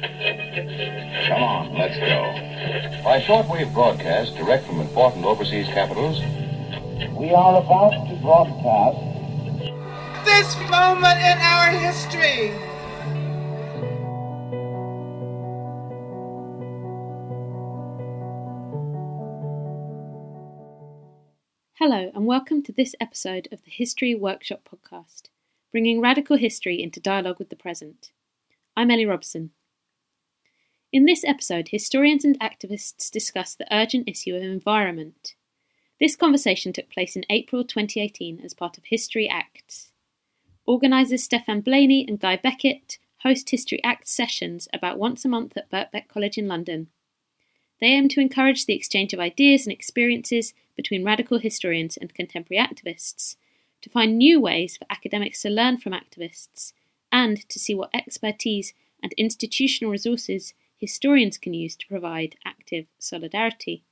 Come on, let's go. By shortwave broadcast direct from important overseas capitals, We are about to broadcast this moment in our history. Hello, and welcome to this episode of the History Workshop podcast, bringing radical history into dialogue with the present. I'm Ellie Robson. In this episode, historians and activists discuss the urgent issue of environment. This conversation took place in April 2018 as part of History Acts. Organisers Stefan Blaney and Guy Beckett host History Acts sessions about once a month at Birkbeck College in London. They aim to encourage the exchange of ideas and experiences between radical historians and contemporary activists, to find new ways for academics to learn from activists, and to see what expertise and institutional resources historians can use to provide active solidarity.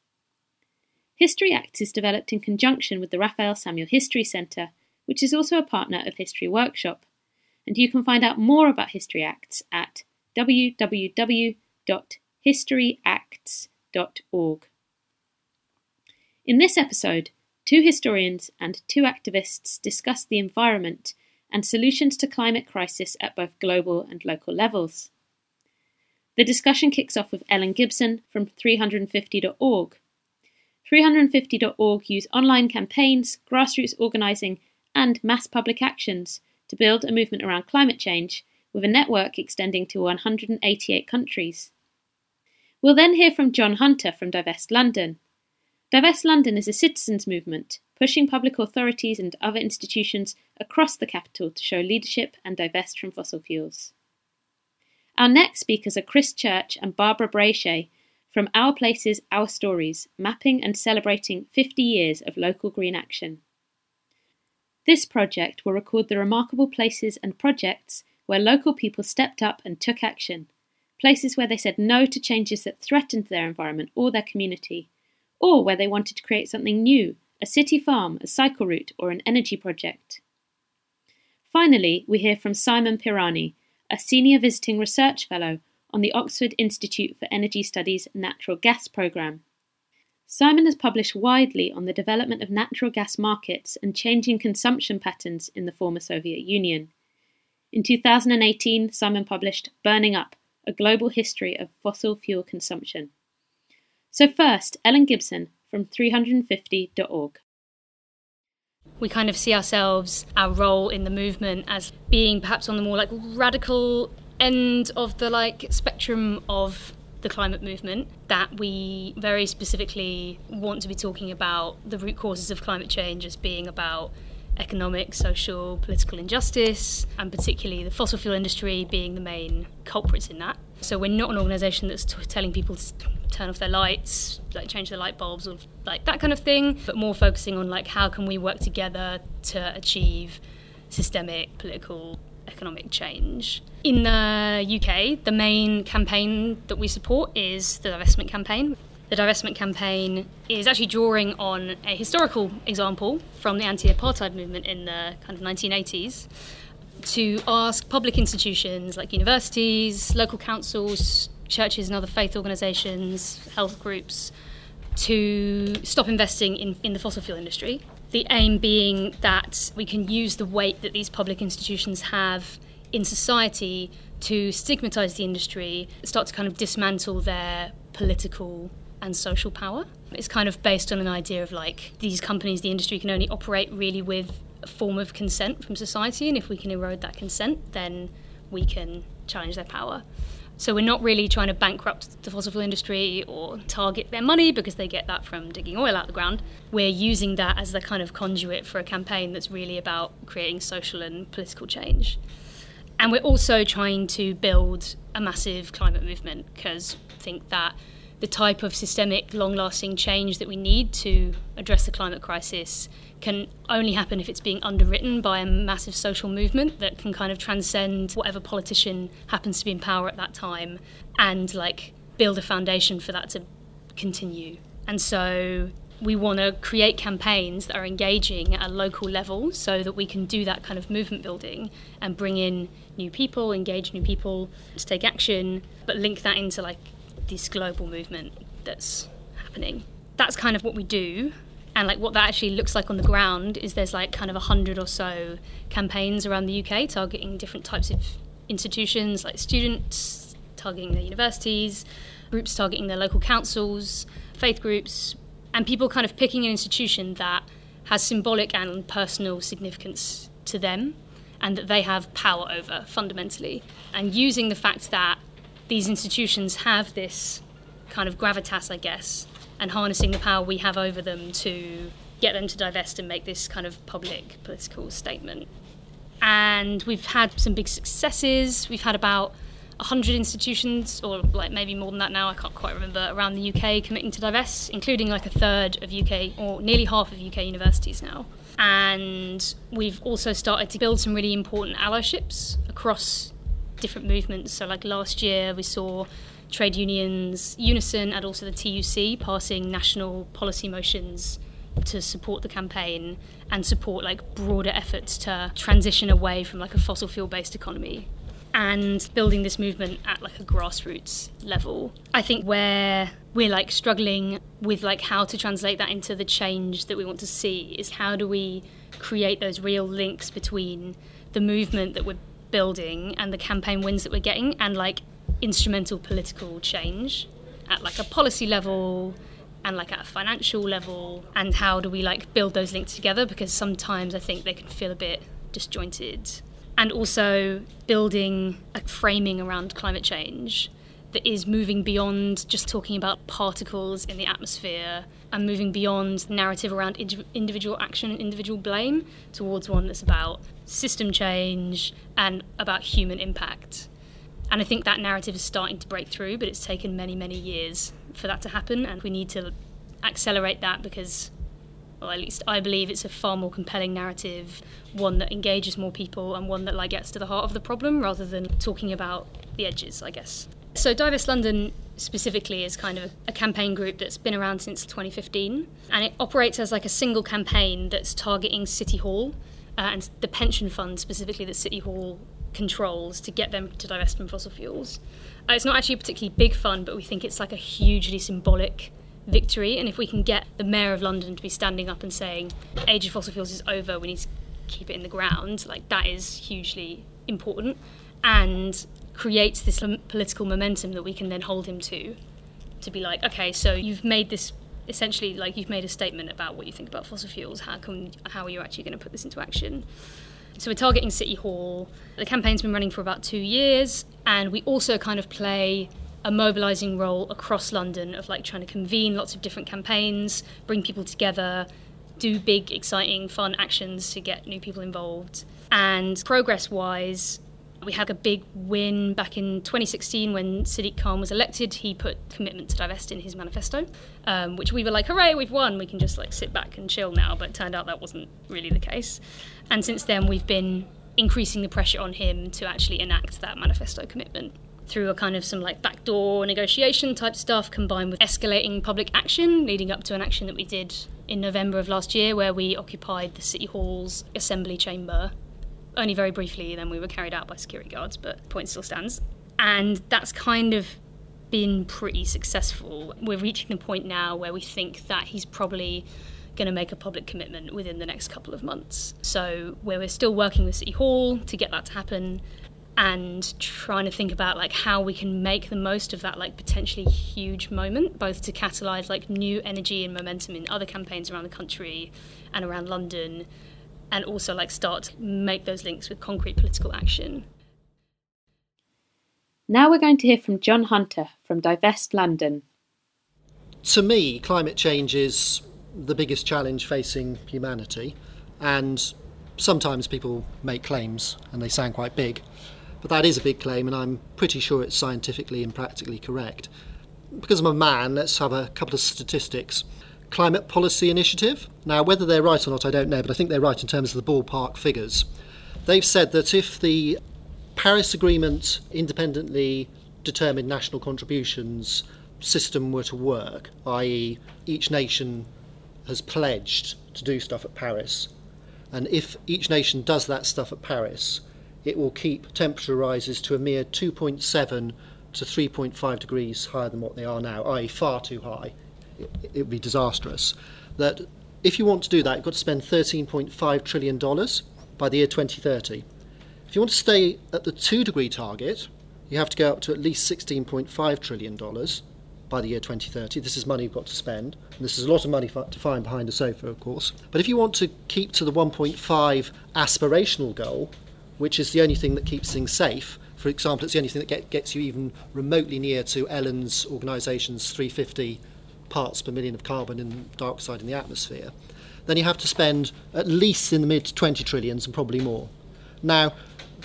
History Acts is developed in conjunction with the Raphael Samuel History Centre, which is also a partner of History Workshop, and you can find out more about History Acts at www.historyacts.org. In this episode, two historians and two activists discuss the environment and solutions to climate crisis at both global and local levels. The discussion kicks off with Ellen Gibson from 350.org. 350.org use online campaigns, grassroots organising, and mass public actions to build a movement around climate change with a network extending to 188 countries. We'll then hear from John Hunter from Divest London. Divest London is a citizens' movement pushing public authorities and other institutions across the capital to show leadership and divest from fossil fuels. Our next speakers are Chris Church and Barbara Brayshay from Our Places, Our Stories, mapping and celebrating 50 years of local green action. This project will record the remarkable places and projects where local people stepped up and took action, places where they said no to changes that threatened their environment or their community, or where they wanted to create something new a city farm, a cycle route, or an energy project. Finally, we hear from Simon Pirani, a senior visiting research fellow on the Oxford Institute for Energy Studies Natural Gas Programme. Simon has published widely on the development of natural gas markets and changing consumption patterns in the former Soviet Union. In 2018, Simon published Burning Up A Global History of Fossil Fuel Consumption. So, first, Ellen Gibson from 350.org. We kind of see ourselves, our role in the movement, as being perhaps on the more like radical end of the like spectrum of the climate movement that we very specifically want to be talking about the root causes of climate change as being about economic, social, political injustice, and particularly the fossil fuel industry being the main culprits in that. So we're not an organisation that's t- telling people to turn off their lights, like change their light bulbs, or like that kind of thing, but more focusing on like how can we work together to achieve systemic political economic change. In the UK, the main campaign that we support is the divestment campaign. The divestment campaign is actually drawing on a historical example from the anti apartheid movement in the kind of 1980s to ask public institutions like universities, local councils, churches, and other faith organisations, health groups to stop investing in, in the fossil fuel industry. The aim being that we can use the weight that these public institutions have in society to stigmatise the industry, start to kind of dismantle their political and social power. It's kind of based on an idea of like these companies, the industry can only operate really with a form of consent from society, and if we can erode that consent, then we can challenge their power. So we're not really trying to bankrupt the fossil fuel industry or target their money because they get that from digging oil out of the ground. We're using that as the kind of conduit for a campaign that's really about creating social and political change. And we're also trying to build a massive climate movement because I think that the type of systemic, long lasting change that we need to address the climate crisis can only happen if it's being underwritten by a massive social movement that can kind of transcend whatever politician happens to be in power at that time and like build a foundation for that to continue. And so we want to create campaigns that are engaging at a local level so that we can do that kind of movement building and bring in new people, engage new people to take action, but link that into like this global movement that's happening. That's kind of what we do. And like what that actually looks like on the ground is there's like kind of a hundred or so campaigns around the UK targeting different types of institutions like students, targeting their universities, groups targeting their local councils, faith groups, and people kind of picking an institution that has symbolic and personal significance to them and that they have power over fundamentally. And using the fact that these institutions have this kind of gravitas, I guess, and harnessing the power we have over them to get them to divest and make this kind of public political statement. And we've had some big successes. We've had about 100 institutions, or like maybe more than that now, I can't quite remember, around the UK committing to divest, including like a third of UK, or nearly half of UK universities now. And we've also started to build some really important allyships across different movements. So, like last year, we saw trade unions, Unison, and also the TUC passing national policy motions to support the campaign and support like broader efforts to transition away from like a fossil fuel based economy and building this movement at like a grassroots level. I think where we're like struggling with like how to translate that into the change that we want to see is how do we create those real links between the movement that we're building and the campaign wins that we're getting and like instrumental political change at like a policy level and like at a financial level. And how do we like build those links together? Because sometimes I think they can feel a bit disjointed. And also building a framing around climate change that is moving beyond just talking about particles in the atmosphere and moving beyond the narrative around individual action and individual blame towards one that's about system change and about human impact. And I think that narrative is starting to break through, but it's taken many, many years for that to happen, and we need to accelerate that because well, at least I believe it's a far more compelling narrative, one that engages more people and one that like gets to the heart of the problem rather than talking about the edges, I guess. So Divest London specifically is kind of a campaign group that's been around since 2015 and it operates as like a single campaign that's targeting City Hall uh, and the pension fund specifically that City Hall controls to get them to divest from fossil fuels. Uh, it's not actually a particularly big fund, but we think it's like a hugely symbolic victory. And if we can get the Mayor of London to be standing up and saying, age of fossil fuels is over, we need to keep it in the ground, like that is hugely important and creates this political momentum that we can then hold him to. To be like, okay, so you've made this essentially like you've made a statement about what you think about fossil fuels. How can how are you actually going to put this into action? So we're targeting City Hall. The campaign's been running for about two years, and we also kind of play a mobilizing role across London of like trying to convene lots of different campaigns, bring people together, do big, exciting, fun actions to get new people involved. And progress wise, we had a big win back in 2016 when Sadiq Khan was elected. He put commitment to divest in his manifesto, um, which we were like, hooray, we've won. We can just like sit back and chill now. But it turned out that wasn't really the case. And since then, we've been increasing the pressure on him to actually enact that manifesto commitment through a kind of some like backdoor negotiation type stuff combined with escalating public action leading up to an action that we did in November of last year where we occupied the City Hall's assembly chamber. Only very briefly, then we were carried out by security guards, but the point still stands. And that's kind of been pretty successful. We're reaching the point now where we think that he's probably going to make a public commitment within the next couple of months. So, where we're still working with City Hall to get that to happen, and trying to think about like how we can make the most of that like potentially huge moment both to catalyze like new energy and momentum in other campaigns around the country and around London and also like start to make those links with concrete political action now we're going to hear from John Hunter from Divest London to me climate change is the biggest challenge facing humanity and sometimes people make claims and they sound quite big but that is a big claim, and I'm pretty sure it's scientifically and practically correct. Because I'm a man, let's have a couple of statistics. Climate Policy Initiative. Now, whether they're right or not, I don't know, but I think they're right in terms of the ballpark figures. They've said that if the Paris Agreement independently determined national contributions system were to work, i.e., each nation has pledged to do stuff at Paris. And if each nation does that stuff at Paris, it will keep temperature rises to a mere 2.7 to 3.5 degrees higher than what they are now, i.e., far too high. It, would be disastrous. That if you want to do that, you've got to spend $13.5 trillion by the year 2030. If you want to stay at the 2 degree target, you have to go up to at least $16.5 trillion by the year 2030. This is money you've got to spend. And this is a lot of money to find behind a sofa, of course. But if you want to keep to the 1.5 aspirational goal, which is the only thing that keeps things safe, for example, it's the only thing that get, gets you even remotely near to Ellen's organisation's 350 parts per million of carbon in dioxide in the atmosphere, then you have to spend at least in the mid 20 trillions and probably more. Now,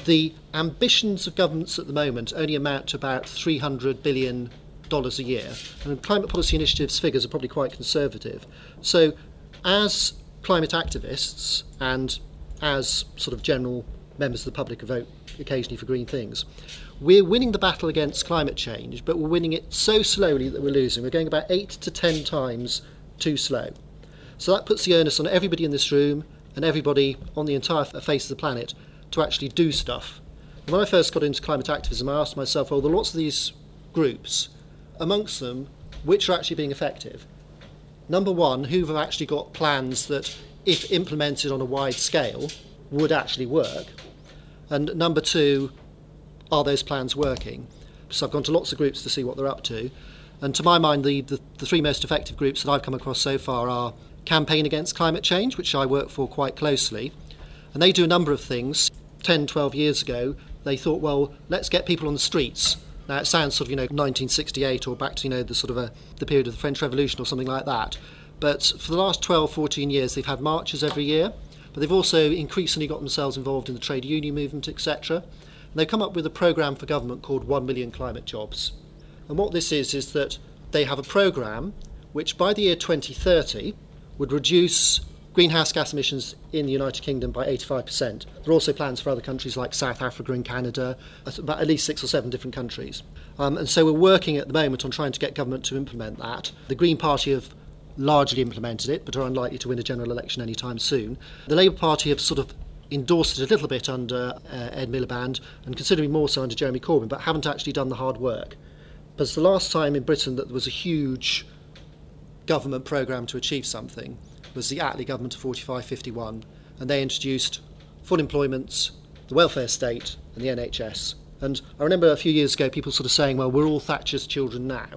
the ambitions of governments at the moment only amount to about 300 billion dollars a year, and climate policy initiatives figures are probably quite conservative. So, as climate activists and as sort of general members of the public who vote occasionally for green things, we're winning the battle against climate change, but we're winning it so slowly that we're losing. We're going about eight to ten times too slow. So that puts the onus on everybody in this room and everybody on the entire face of the planet to actually do stuff. when I first got into climate activism, I asked myself, well, there are lots of these groups, amongst them, which are actually being effective. Number one, who have actually got plans that, if implemented on a wide scale, would actually work? And number two, are those plans working? So I've gone to lots of groups to see what they're up to. And to my mind, the, the, the three most effective groups that I've come across so far are Campaign Against Climate Change, which I work for quite closely. And they do a number of things. 10, 12 years ago, they thought, well, let's get people on the streets. Now it sounds sort of, you know, 1968 or back to, you know, the sort of a, the period of the French Revolution or something like that. But for the last 12, 14 years, they've had marches every year. But they've also increasingly got themselves involved in the trade union movement, etc. They've come up with a programme for government called 1 Million Climate Jobs. And what this is, is that they have a programme which by the year 2030 would reduce greenhouse gas emissions in the United Kingdom by 85%. There are also plans for other countries like South Africa and Canada, about at least six or seven different countries. Um, and so we're working at the moment on trying to get government to implement that. The Green Party have largely implemented it, but are unlikely to win a general election anytime soon. The Labour Party have sort of endorsed it a little bit under uh, Ed Miliband and considerably more so under Jeremy Corbyn, but haven't actually done the hard work. Because the last time in Britain that there was a huge government programme to achieve something was the Attlee government of 45-51, and they introduced full employment, the welfare state, and the NHS. And I remember a few years ago people sort of saying, well, we're all Thatcher's children now.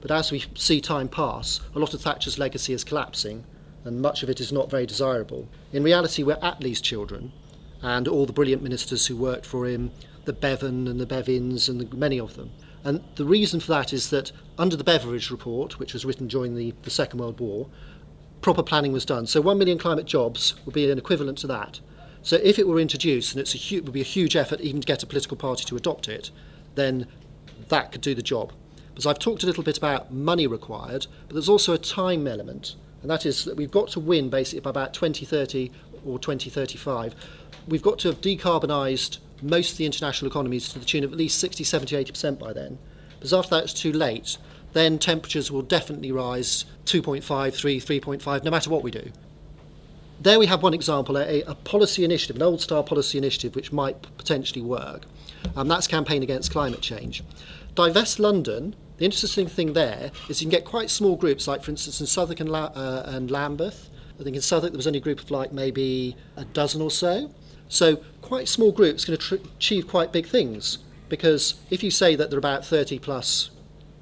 But as we see time pass, a lot of Thatcher's legacy is collapsing, and much of it is not very desirable. In reality, we're Attlee's children, and all the brilliant ministers who worked for him, the Bevan and the Bevins, and the, many of them. And the reason for that is that under the Beveridge report, which was written during the, the Second World War, proper planning was done. So one million climate jobs would be an equivalent to that. So if it were introduced, and it's a hu- it would be a huge effort even to get a political party to adopt it, then that could do the job. Because I've talked a little bit about money required, but there's also a time element, and that is that we've got to win basically by about 2030 or 2035. We've got to have decarbonised most of the international economies to the tune of at least 60, 70, 80% by then. Because after that, it's too late. Then temperatures will definitely rise 2.5, 3, 3.5, no matter what we do. There we have one example, a, a policy initiative, an old style policy initiative which might potentially work. Um, that's campaign against climate change. Divest London, the interesting thing there is you can get quite small groups, like for instance in Southwark and, La- uh, and Lambeth. I think in Southwark there was only a group of like maybe a dozen or so. So quite small groups can achieve quite big things because if you say that there are about 30 plus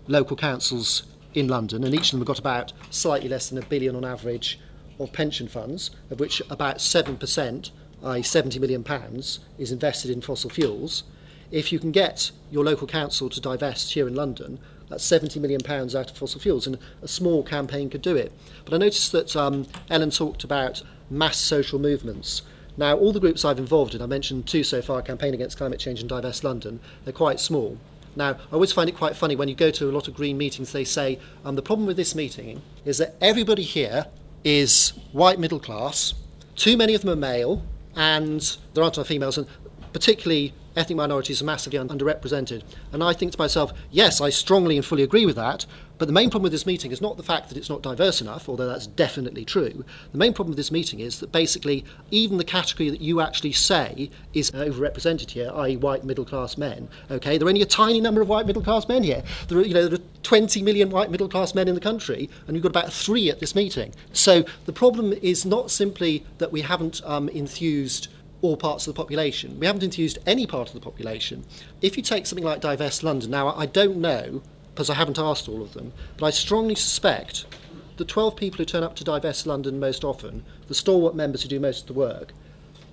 local councils in London and each of them have got about slightly less than a billion on average of pension funds, of which about 7%, i.e. 70 million pounds, is invested in fossil fuels. If you can get your local council to divest here in London, that's 70 million pounds out of fossil fuels, and a small campaign could do it. But I noticed that um, Ellen talked about mass social movements. Now, all the groups I've involved in, I mentioned two so far Campaign Against Climate Change and Divest London, they're quite small. Now, I always find it quite funny when you go to a lot of green meetings, they say, um, the problem with this meeting is that everybody here is white middle class, too many of them are male, and there aren't enough females, and particularly ethnic minorities are massively underrepresented. And I think to myself, yes, I strongly and fully agree with that. But the main problem with this meeting is not the fact that it's not diverse enough, although that's definitely true. The main problem with this meeting is that basically, even the category that you actually say is overrepresented here, i.e., white middle class men, okay, there are only a tiny number of white middle class men here. There are, you know, there are 20 million white middle class men in the country, and you've got about three at this meeting. So the problem is not simply that we haven't um, enthused all parts of the population. We haven't enthused any part of the population. If you take something like Divest London, now I don't know, because I haven't asked all of them, but I strongly suspect the 12 people who turn up to Divest London most often, the stalwart members who do most of the work,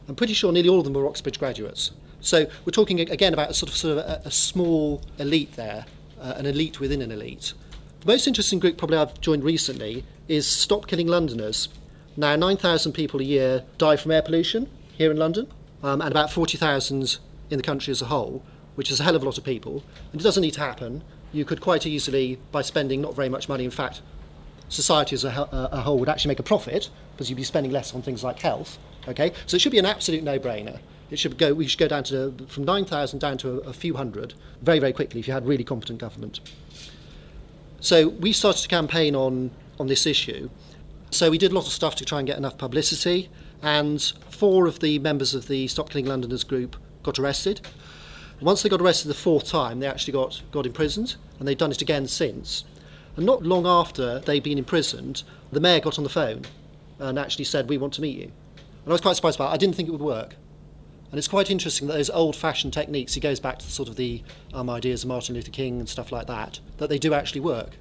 I'm pretty sure nearly all of them are Oxbridge graduates. So we're talking again about a sort of, sort of a, a small elite there, uh, an elite within an elite. The most interesting group probably I've joined recently is Stop Killing Londoners. Now, 9,000 people a year die from air pollution here in London, um, and about 40,000 in the country as a whole, which is a hell of a lot of people. And it doesn't need to happen. You could quite easily, by spending not very much money, in fact, society as a, a whole would actually make a profit because you'd be spending less on things like health. Okay, so it should be an absolute no-brainer. It should go. We should go down to from 9,000 down to a, a few hundred very, very quickly if you had really competent government. So we started to campaign on on this issue. So we did a lot of stuff to try and get enough publicity and four of the members of the Stop Killing Londoners group got arrested. Once they got arrested the fourth time, they actually got, got imprisoned, and they've done it again since. And not long after they'd been imprisoned, the mayor got on the phone and actually said, We want to meet you. And I was quite surprised about it. I didn't think it would work. And it's quite interesting that those old fashioned techniques, he goes back to sort of the um, ideas of Martin Luther King and stuff like that, that they do actually work.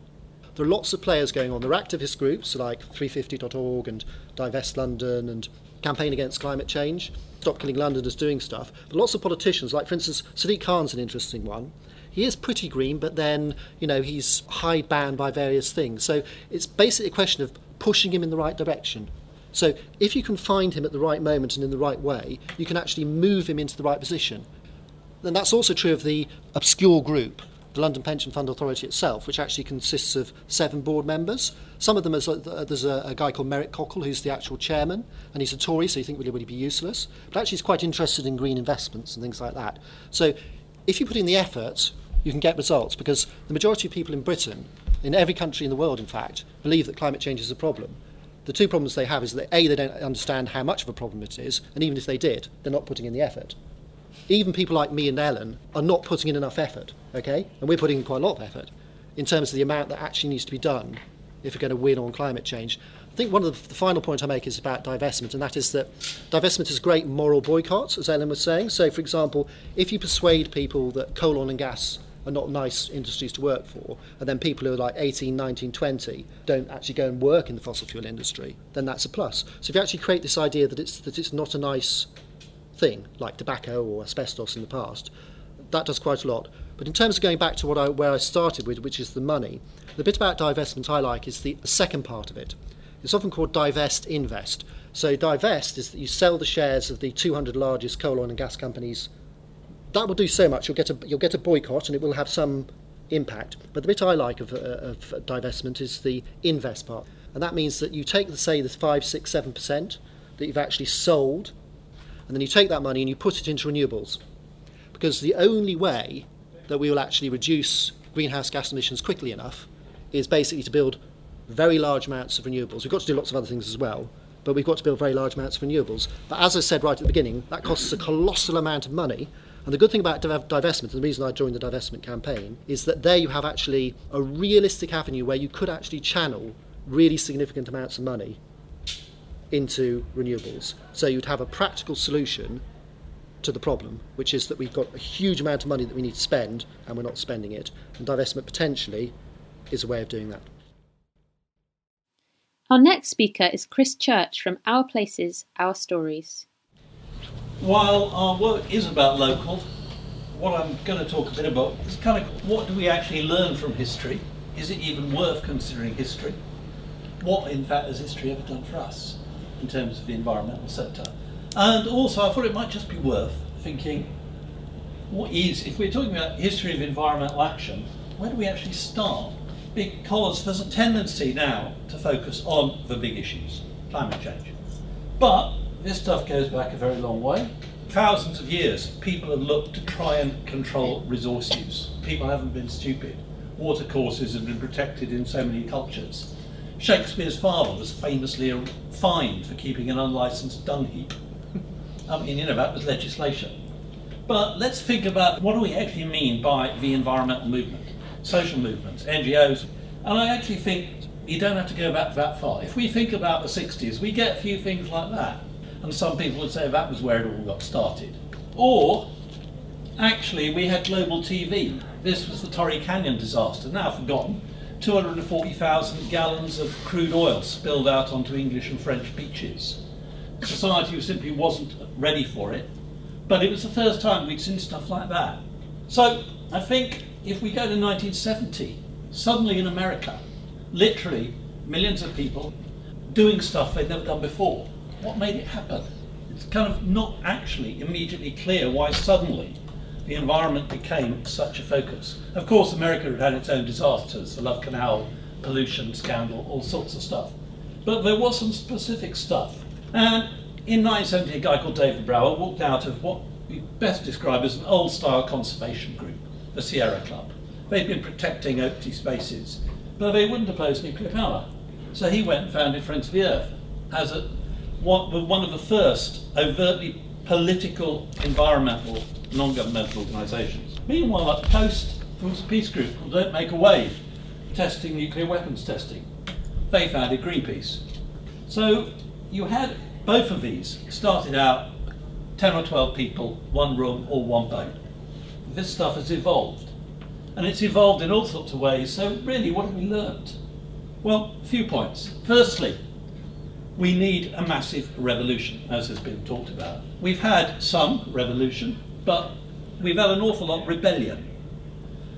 There are lots of players going on. There are activist groups like 350.org and Divest London and Campaign Against Climate Change. Stop Killing London is doing stuff. But lots of politicians, like for instance, Sadiq Khan's an interesting one. He is pretty green, but then, you know, he's hidebound by various things. So it's basically a question of pushing him in the right direction. So if you can find him at the right moment and in the right way, you can actually move him into the right position. And that's also true of the obscure group the London Pension Fund Authority itself, which actually consists of seven board members. Some of them, is, uh, there's a, a, guy called Merrick Cockell, who's the actual chairman, and he's a Tory, so you think really would he be useless. But actually, he's quite interested in green investments and things like that. So if you put in the effort, you can get results, because the majority of people in Britain, in every country in the world, in fact, believe that climate change is a problem. The two problems they have is that A, they don't understand how much of a problem it is, and even if they did, they're not putting in the effort even people like me and Ellen are not putting in enough effort, okay? And we're putting in quite a lot of effort in terms of the amount that actually needs to be done if we're going to win on climate change. I think one of the, final point I make is about divestment, and that is that divestment is great moral boycotts, as Ellen was saying. So, for example, if you persuade people that coal, oil, and gas are not nice industries to work for, and then people who are like 18, 19, 20 don't actually go and work in the fossil fuel industry, then that's a plus. So if you actually create this idea that it's that it's not a nice thing, like tobacco or asbestos in the past. That does quite a lot. But in terms of going back to what I, where I started with, which is the money, the bit about divestment I like is the second part of it. It's often called divest invest. So divest is that you sell the shares of the 200 largest coal, oil and gas companies. That will do so much. You'll get a, you'll get a boycott and it will have some impact. But the bit I like of, uh, of divestment is the invest part. And that means that you take, the, say, the 5, 6, 7% that you've actually sold and then you take that money and you put it into renewables. Because the only way that we will actually reduce greenhouse gas emissions quickly enough is basically to build very large amounts of renewables. We've got to do lots of other things as well, but we've got to build very large amounts of renewables. But as I said right at the beginning, that costs a colossal amount of money. And the good thing about divestment, and the reason I joined the divestment campaign, is that there you have actually a realistic avenue where you could actually channel really significant amounts of money into renewables. So you'd have a practical solution to the problem, which is that we've got a huge amount of money that we need to spend and we're not spending it. And divestment potentially is a way of doing that. Our next speaker is Chris Church from Our Places, Our Stories. While our work is about local, what I'm going to talk a bit about is kind of what do we actually learn from history? Is it even worth considering history? What, in fact, has history ever done for us? In terms of the environmental sector. And also, I thought it might just be worth thinking what is, if we're talking about history of environmental action, where do we actually start? Because there's a tendency now to focus on the big issues, climate change. But this stuff goes back a very long way. thousands of years, people have looked to try and control resource use. People haven't been stupid. Watercourses have been protected in so many cultures. Shakespeare's father was famously fined for keeping an unlicensed dung heap. I mean, you know, that was legislation. But let's think about what do we actually mean by the environmental movement, social movements, NGOs. And I actually think you don't have to go back that far. If we think about the 60s, we get a few things like that. And some people would say that was where it all got started. Or, actually, we had global TV. This was the Torrey Canyon disaster, now forgotten. 240,000 gallons of crude oil spilled out onto English and French beaches. Society simply wasn't ready for it, but it was the first time we'd seen stuff like that. So I think if we go to 1970, suddenly in America, literally millions of people doing stuff they'd never done before. What made it happen? It's kind of not actually immediately clear why suddenly the environment became such a focus. Of course, America had had its own disasters, the Love Canal pollution scandal, all sorts of stuff. But there was some specific stuff. And in 1970, a guy called David Brower walked out of what we best describe as an old style conservation group, the Sierra Club. They'd been protecting empty spaces, but they wouldn't oppose nuclear power. So he went and founded Friends of the Earth as a, one of the first overtly political, environmental, non-governmental organisations. Meanwhile, the coast, there was a peace group called Don't Make a Wave, testing nuclear weapons testing. They founded Greenpeace. So you had both of these started out 10 or 12 people, one room or one boat. This stuff has evolved. And it's evolved in all sorts of ways. So really, what have we learnt? Well, a few points. Firstly, we need a massive revolution, as has been talked about. We've had some revolution, but we've had an awful lot of rebellion.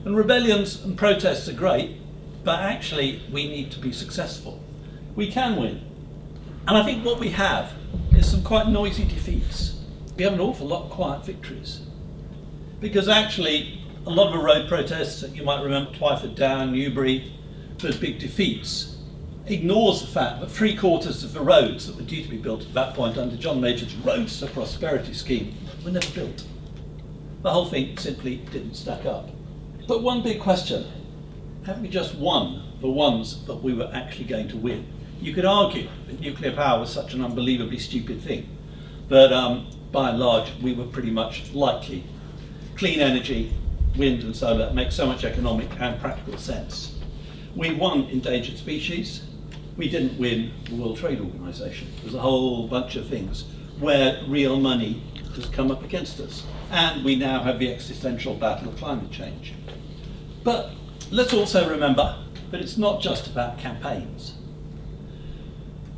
And rebellions and protests are great, but actually we need to be successful. We can win. And I think what we have is some quite noisy defeats. We have an awful lot of quiet victories. Because actually, a lot of the road protests that you might remember, Twyford Down, Newbury, those big defeats, ignores the fact that three quarters of the roads that were due to be built at that point under John Major's Roads to Prosperity scheme were never built. The whole thing simply didn't stack up. But one big question haven't we just won the ones that we were actually going to win? You could argue that nuclear power was such an unbelievably stupid thing, but um, by and large, we were pretty much likely. Clean energy, wind and solar make so much economic and practical sense. We won endangered species, we didn't win the World Trade Organization. There's a whole bunch of things where real money has come up against us. And we now have the existential battle of climate change. But let's also remember that it's not just about campaigns.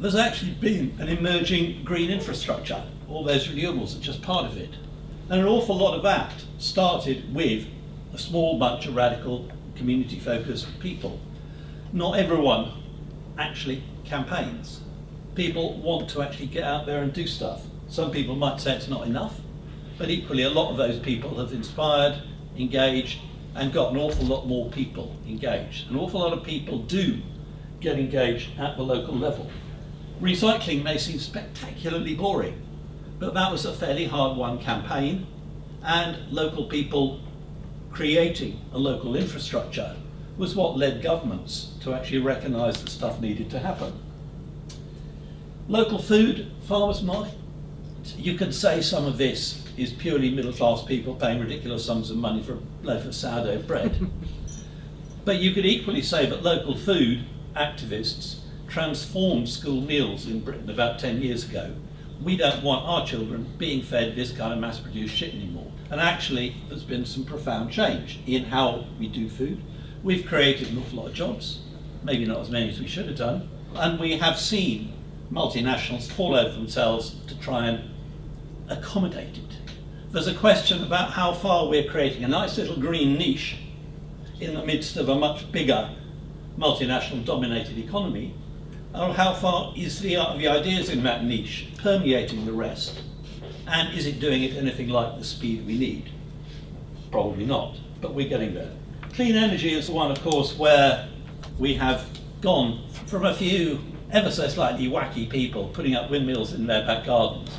There's actually been an emerging green infrastructure. All those renewables are just part of it. And an awful lot of that started with a small bunch of radical, community focused people. Not everyone actually campaigns. People want to actually get out there and do stuff. Some people might say it's not enough, but equally a lot of those people have inspired, engaged, and got an awful lot more people engaged. An awful lot of people do get engaged at the local level. Recycling may seem spectacularly boring, but that was a fairly hard won campaign, and local people creating a local infrastructure was what led governments to actually recognise that stuff needed to happen. Local food, farmers market. You could say some of this is purely middle class people paying ridiculous sums of money for a loaf of sourdough bread. but you could equally say that local food activists transformed school meals in Britain about 10 years ago. We don't want our children being fed this kind of mass produced shit anymore. And actually, there's been some profound change in how we do food, We've created an awful lot of jobs, maybe not as many as we should have done, and we have seen multinationals fall over themselves to try and accommodate it. There's a question about how far we're creating a nice little green niche in the midst of a much bigger multinational dominated economy, or how far is the, uh, the ideas in that niche permeating the rest? And is it doing it anything like the speed we need? Probably not, but we're getting there. Clean energy is the one, of course, where we have gone from a few ever so slightly wacky people putting up windmills in their back gardens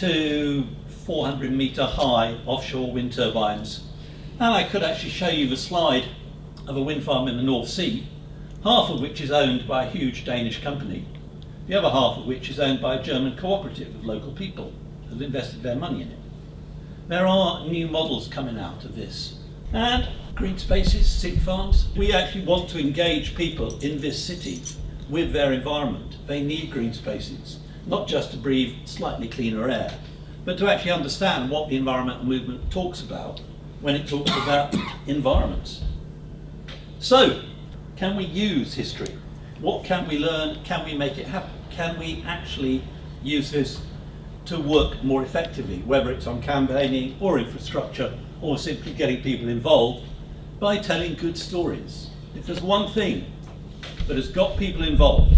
to 400 metre high offshore wind turbines. And I could actually show you the slide of a wind farm in the North Sea, half of which is owned by a huge Danish company, the other half of which is owned by a German cooperative of local people who have invested their money in it. There are new models coming out of this. And green spaces, sink farms, we actually want to engage people in this city with their environment. They need green spaces, not just to breathe slightly cleaner air, but to actually understand what the environmental movement talks about when it talks about environments. So, can we use history? What can we learn? Can we make it happen? Can we actually use this to work more effectively, whether it's on campaigning or infrastructure or simply getting people involved by telling good stories? If there's one thing that has got people involved,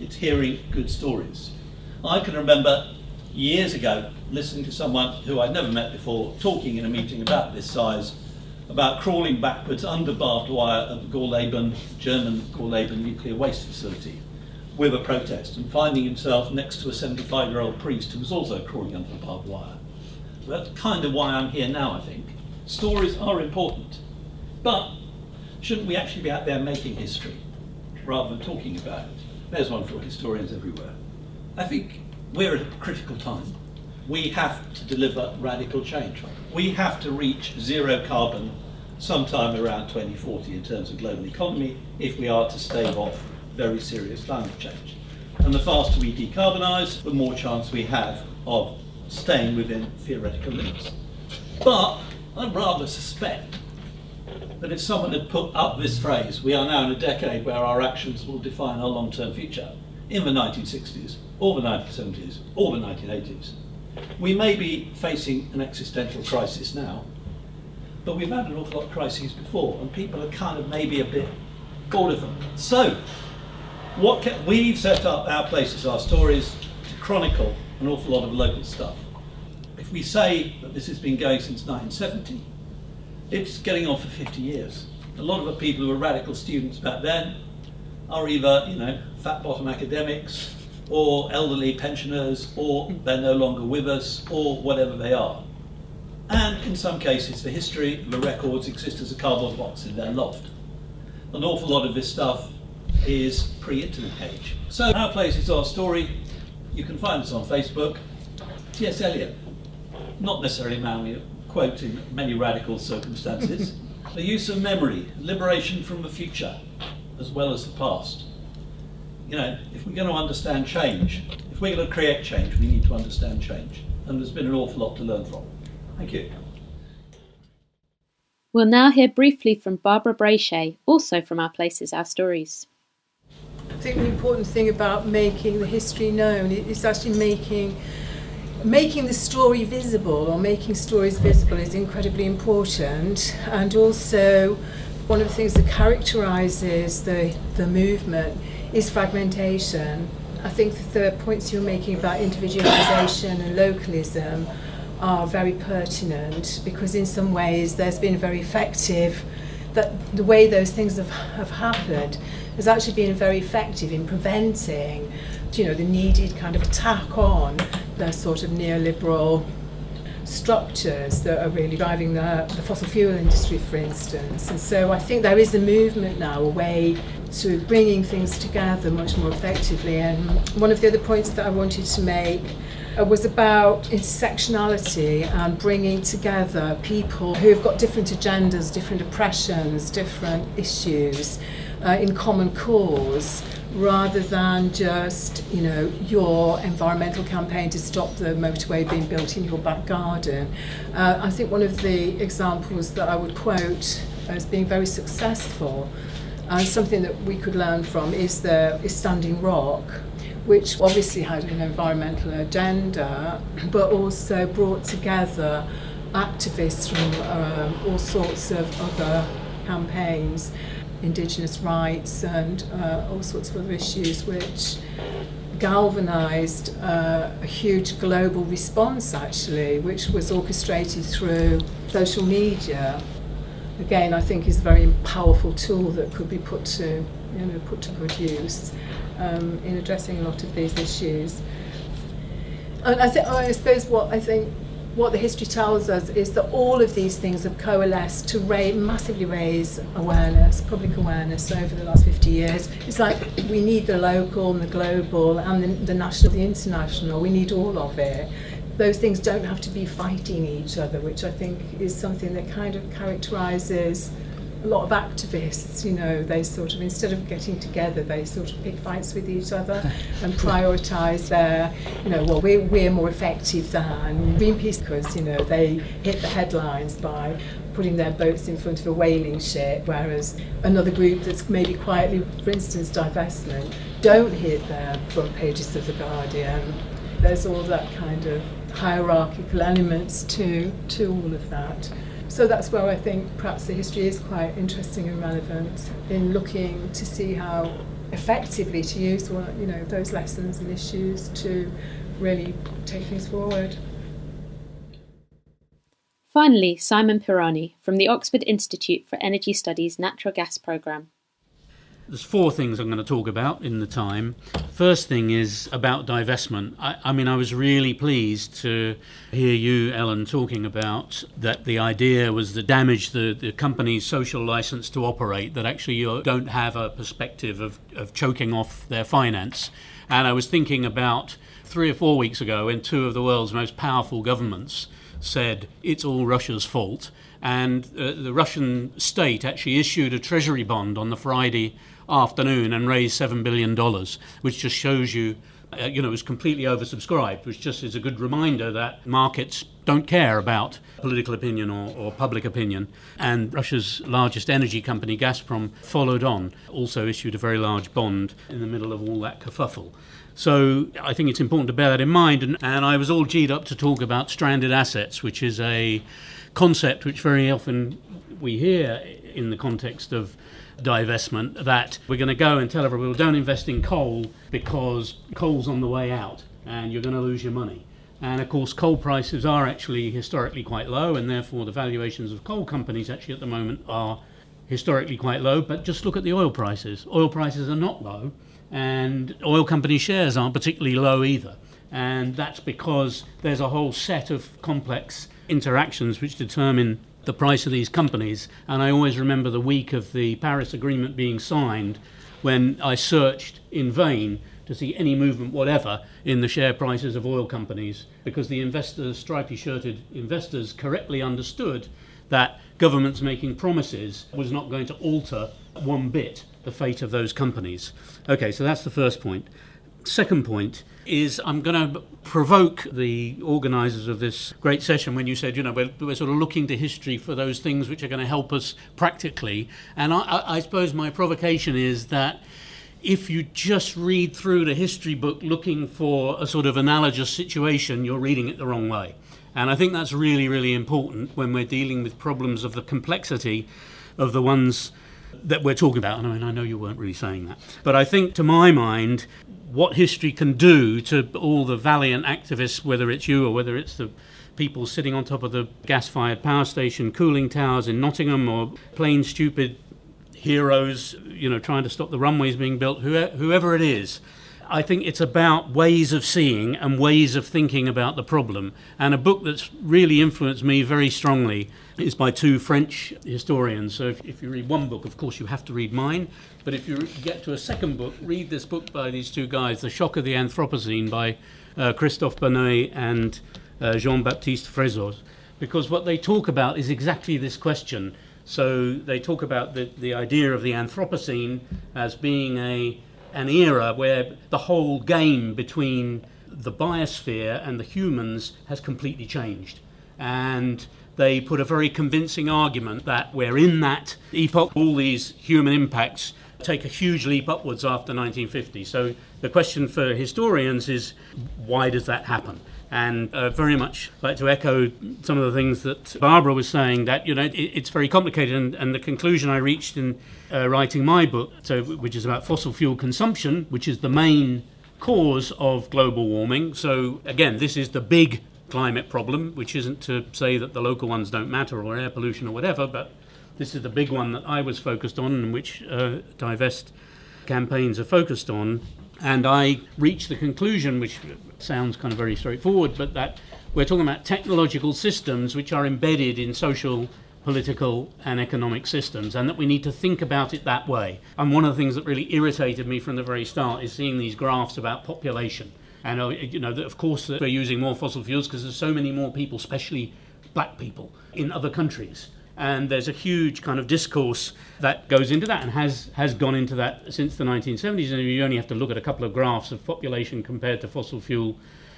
it's hearing good stories. I can remember years ago listening to someone who I'd never met before talking in a meeting about this size about crawling backwards under barbed wire at the Gorleben, German Gorleben nuclear waste facility with a protest and finding himself next to a 75 year old priest who was also crawling under the barbed wire. That's kind of why I'm here now, I think. Stories are important, but shouldn't we actually be out there making history rather than talking about it? There's one for historians everywhere. I think we're at a critical time. We have to deliver radical change. We have to reach zero carbon sometime around 2040 in terms of global economy if we are to stave off very serious climate change. And the faster we decarbonise, the more chance we have of staying within theoretical limits. But I rather suspect that if someone had put up this phrase, we are now in a decade where our actions will define our long term future, in the 1960s, or the 1970s, or the 1980s, we may be facing an existential crisis now, but we've had an awful lot of crises before, and people are kind of maybe a bit bored of them. So, what can, we've set up our places, our stories, to chronicle an awful lot of local stuff. If we say that this has been going since 1970, it's getting on for 50 years. A lot of the people who were radical students back then are either, you know, fat bottom academics, or elderly pensioners, or they're no longer with us, or whatever they are. And in some cases, the history, the records exist as a cardboard box in their loft. An awful lot of this stuff is pre-internet age. So our place is our story. You can find us on Facebook. T.S. Eliot, not necessarily we quote in many radical circumstances. the use of memory, liberation from the future, as well as the past. You know, if we're going to understand change, if we're going to create change, we need to understand change. And there's been an awful lot to learn from. Thank you. We'll now hear briefly from Barbara Brayshay, also from Our Places, Our Stories. I think the important thing about making the history known is actually making making the story visible or making stories visible is incredibly important and also one of the things that characterizes the, the movement is fragmentation. I think the points you're making about individualization and localism are very pertinent because in some ways there's been very effective that the way those things have, have happened has actually been very effective in preventing you know the needed kind of attack on the sort of neoliberal structures that are really driving the, the fossil fuel industry, for instance. And so I think there is a movement now, a way to bringing things together much more effectively. And one of the other points that I wanted to make uh, was about intersectionality and bringing together people who have got different agendas, different oppressions, different issues uh, in common cause rather than just, you know, your environmental campaign to stop the motorway being built in your back garden. Uh, I think one of the examples that I would quote as being very successful and something that we could learn from is the is Standing Rock, which obviously had an environmental agenda, but also brought together activists from um, all sorts of other campaigns Indigenous rights and uh, all sorts of other issues, which galvanized uh, a huge global response actually, which was orchestrated through social media. Again, I think is a very powerful tool that could be put to, you know, put to good use um, in addressing a lot of these issues. And I think I suppose what I think what the history tells us is that all of these things have coalesced to raise, massively raise awareness, public awareness over the last 50 years. It's like we need the local and the global and the, the national, the international. We need all of it. Those things don't have to be fighting each other, which I think is something that kind of characterises a lot of activists, you know, they sort of, instead of getting together, they sort of pick fights with each other and prioritise their, you know, well, we're, we're more effective than Greenpeace because, you know, they hit the headlines by putting their boats in front of a whaling ship, whereas another group that's maybe quietly, for instance, divestment, don't hit their front pages of The Guardian. There's all that kind of hierarchical elements to, to all of that. So that's where I think perhaps the history is quite interesting and relevant in looking to see how effectively to use you know those lessons and issues to really take things forward. Finally, Simon Pirani from the Oxford Institute for Energy Studies Natural Gas Programme. There's four things I'm going to talk about in the time. First thing is about divestment. I, I, mean, I was really pleased to hear you, Ellen, talking about that the idea was to damage the, the company's social license to operate, that actually you don't have a perspective of, of choking off their finance. And I was thinking about three or four weeks ago when two of the world's most powerful governments said it's all Russia's fault. And uh, the Russian state actually issued a treasury bond on the Friday afternoon and raised $7 billion, which just shows you, uh, you know, it was completely oversubscribed, which just is a good reminder that markets don't care about political opinion or, or public opinion. And Russia's largest energy company, Gazprom, followed on, also issued a very large bond in the middle of all that kerfuffle. So I think it's important to bear that in mind. And, and I was all G'd up to talk about stranded assets, which is a concept which very often we hear in the context of divestment that we're going to go and tell everybody, well, don't invest in coal because coal's on the way out and you're going to lose your money. And of course, coal prices are actually historically quite low, and therefore the valuations of coal companies actually at the moment are historically quite low. But just look at the oil prices. Oil prices are not low, and oil company shares aren't particularly low either. And that's because there's a whole set of complex interactions which determine the price of these companies. And I always remember the week of the Paris Agreement being signed when I searched in vain to see any movement whatever in the share prices of oil companies because the investors, stripy shirted investors, correctly understood that governments making promises was not going to alter one bit the fate of those companies. Okay, so that's the first point. Second point is I'm going to provoke the organisers of this great session when you said, you know, we're, we're, sort of looking to history for those things which are going to help us practically. And I, I suppose my provocation is that if you just read through the history book looking for a sort of analogous situation, you're reading it the wrong way. And I think that's really, really important when we're dealing with problems of the complexity of the ones that we're talking about. And I mean, I know you weren't really saying that. But I think, to my mind, what history can do to all the valiant activists, whether it's you or whether it's the people sitting on top of the gas fired power station cooling towers in Nottingham or Plane Stupid heroes, you know, trying to stop the runways being built, whoever it is. I think it's about ways of seeing and ways of thinking about the problem. And a book that's really influenced me very strongly is by two French historians. So if, if, you read one book, of course, you have to read mine. But if you get to a second book, read this book by these two guys, The Shock of the Anthropocene by uh, Christophe Bonneuil and uh, Jean Baptiste Fressoz. Because what they talk about is exactly this question. So they talk about the, the idea of the Anthropocene as being a an era where the whole game between the biosphere and the humans has completely changed. And they put a very convincing argument that we're in that epoch. All these human impacts take a huge leap upwards after 1950. So the question for historians is why does that happen? And uh, very much like to echo some of the things that Barbara was saying that you know it, it's very complicated. And, and, the conclusion I reached in uh, writing my book so which is about fossil fuel consumption which is the main cause of global warming. So again this is the big climate problem which isn't to say that the local ones don't matter or air pollution or whatever but this is the big one that I was focused on and which uh, divest campaigns are focused on And I reached the conclusion, which sounds kind of very straightforward, but that we're talking about technological systems which are embedded in social political and economic systems, and that we need to think about it that way. And one of the things that really irritated me from the very start is seeing these graphs about population. And uh, you know, of course, we're using more fossil fuels because there's so many more people, especially black people, in other countries. And there's a huge kind of discourse that goes into that and has, has gone into that since the 1970s. And you only have to look at a couple of graphs of population compared to fossil fuel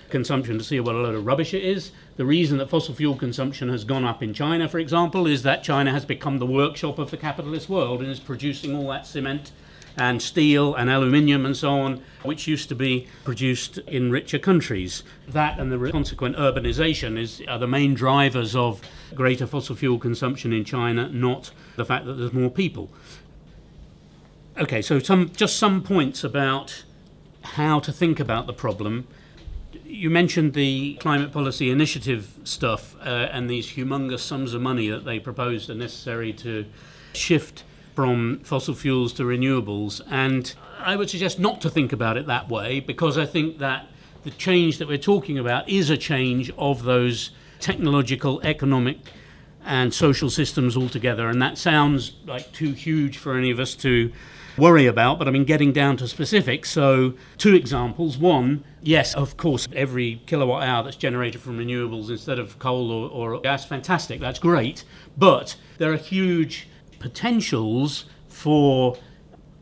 consumption to see what a load of rubbish it is. The reason that fossil fuel consumption has gone up in China, for example, is that China has become the workshop of the capitalist world and is producing all that cement and steel and aluminium and so on, which used to be produced in richer countries. That and the consequent urbanization is, are the main drivers of greater fossil fuel consumption in China, not the fact that there's more people. Okay, so some, just some points about how to think about the problem you mentioned the climate policy initiative stuff uh, and these humongous sums of money that they proposed are necessary to shift from fossil fuels to renewables. And I would suggest not to think about it that way because I think that the change that we're talking about is a change of those technological, economic, and social systems altogether. And that sounds like too huge for any of us to worry about, but I mean, getting down to specifics. So, two examples. One, yes, of course, every kilowatt hour that's generated from renewables instead of coal or, or gas, fantastic, that's great. But there are huge potentials for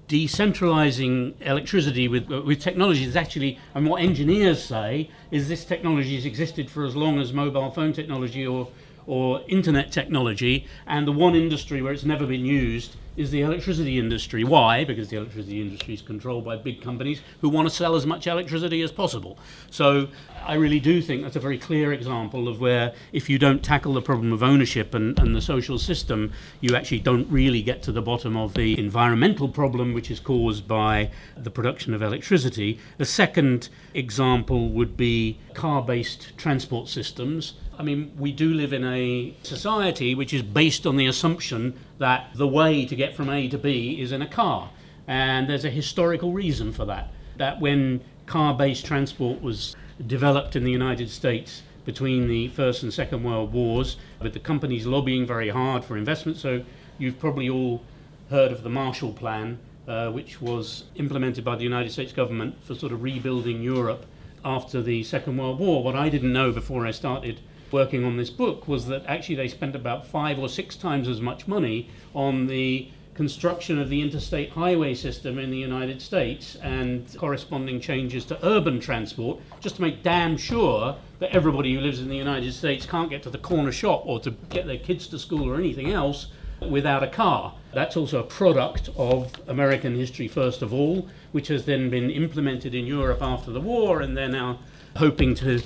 decentralizing electricity with, uh, with technology that's actually, and what engineers say is this technology has existed for as long as mobile phone technology or, or internet technology, and the one industry where it's never been used is the electricity industry. Why? Because the electricity industry is controlled by big companies who want to sell as much electricity as possible. So I really do think that's a very clear example of where if you don't tackle the problem of ownership and, and the social system, you actually don't really get to the bottom of the environmental problem which is caused by the production of electricity. The second example would be car based transport systems. I mean, we do live in a society which is based on the assumption that the way to get from A to B is in a car. And there's a historical reason for that. That when car based transport was developed in the United States between the First and Second World Wars, with the companies lobbying very hard for investment. So you've probably all heard of the Marshall Plan, uh, which was implemented by the United States government for sort of rebuilding Europe after the Second World War. What I didn't know before I started working on this book was that actually they spent about five or six times as much money on the construction of the interstate highway system in the United States and corresponding changes to urban transport just to make damn sure that everybody who lives in the United States can't get to the corner shop or to get their kids to school or anything else without a car. That's also a product of American history, first of all, which has then been implemented in Europe after the war, and they're now hoping to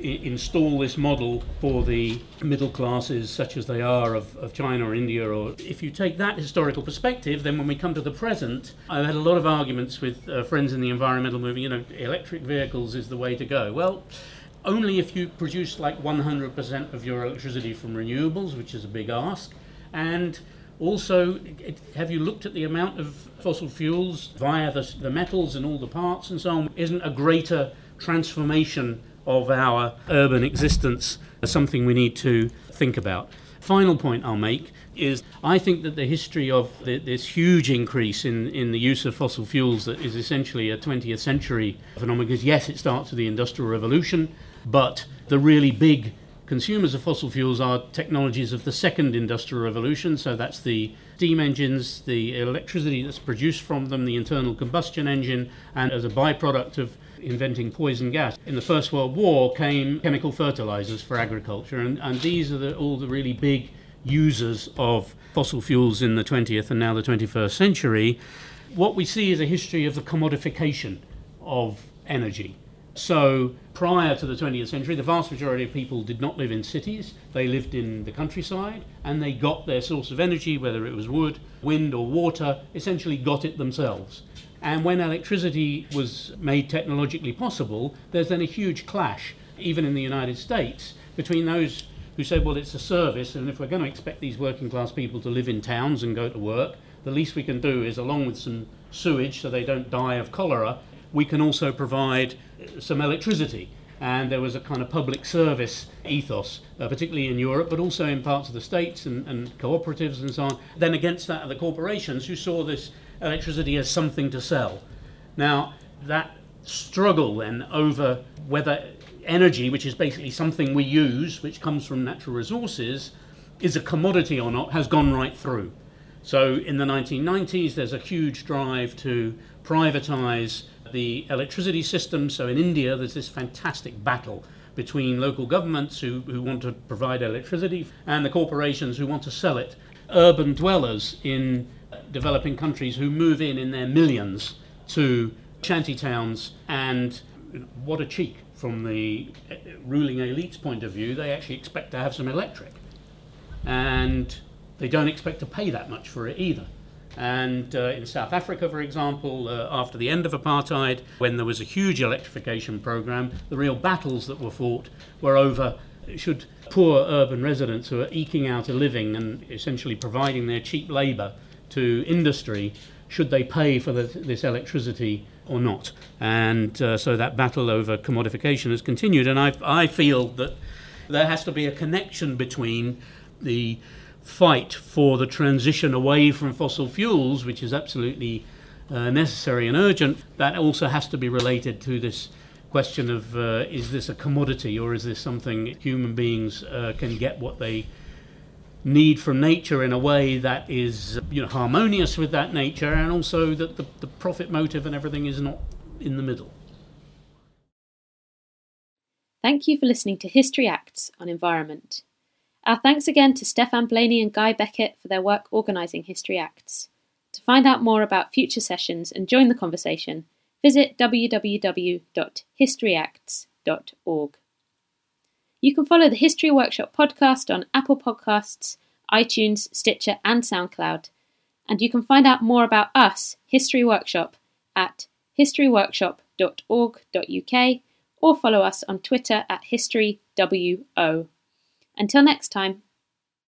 install this model for the middle classes, such as they are of, of China or India, or if you take that historical perspective, then when we come to the present, I've had a lot of arguments with uh, friends in the environmental movement. You know, electric vehicles is the way to go. Well, only if you produce like 100% of your electricity from renewables, which is a big ask, and also, have you looked at the amount of fossil fuels via the, the metals and all the parts and so on? Isn't a greater transformation of our urban existence something we need to think about. Final point I'll make is I think that the history of the, this huge increase in, in the use of fossil fuels that is essentially a 20th century phenomenon, because yes, it starts with the Industrial Revolution, but the really big consumers of fossil fuels are technologies of the second industrial revolution. So that's the steam engines, the electricity that's produced from them, the internal combustion engine, and as a byproduct of inventing poison gas. In the First World War came chemical fertilizers for agriculture, and, and these are the, all the really big users of fossil fuels in the 20th and now the 21st century. What we see is a history of the commodification of energy. So, prior to the 20th century, the vast majority of people did not live in cities. They lived in the countryside and they got their source of energy, whether it was wood, wind, or water, essentially got it themselves. And when electricity was made technologically possible, there's then a huge clash, even in the United States, between those who say, well, it's a service, and if we're going to expect these working class people to live in towns and go to work, the least we can do is, along with some sewage so they don't die of cholera, we can also provide some electricity. And there was a kind of public service ethos, uh, particularly in Europe, but also in parts of the States and, and cooperatives and so on. Then against that are the corporations who saw this electricity as something to sell. Now, that struggle then over whether energy, which is basically something we use, which comes from natural resources, is a commodity or not, has gone right through. So in the 1990s, there's a huge drive to privatize the electricity system. So in India, there's this fantastic battle between local governments who, who want to provide electricity and the corporations who want to sell it. Urban dwellers in developing countries who move in in their millions to shanty towns and what a cheek from the ruling elite's point of view, they actually expect to have some electric. And they don't expect to pay that much for it either. And uh, in South Africa, for example, uh, after the end of apartheid, when there was a huge electrification program, the real battles that were fought were over should poor urban residents who are eking out a living and essentially providing their cheap labour to industry, should they pay for the, this electricity or not? And uh, so that battle over commodification has continued. And I, I feel that there has to be a connection between the fight for the transition away from fossil fuels, which is absolutely uh, necessary and urgent, that also has to be related to this question of uh, is this a commodity or is this something human beings uh, can get what they need from nature in a way that is you know harmonious with that nature and also that the, the profit motive and everything is not in the middle. Thank you for listening to History Acts on Environment. Our thanks again to Stefan Blaney and Guy Beckett for their work organising History Acts. To find out more about future sessions and join the conversation, visit www.historyacts.org. You can follow the History Workshop podcast on Apple Podcasts, iTunes, Stitcher, and SoundCloud. And you can find out more about us, History Workshop, at historyworkshop.org.uk or follow us on Twitter at HistoryWO. Until next time.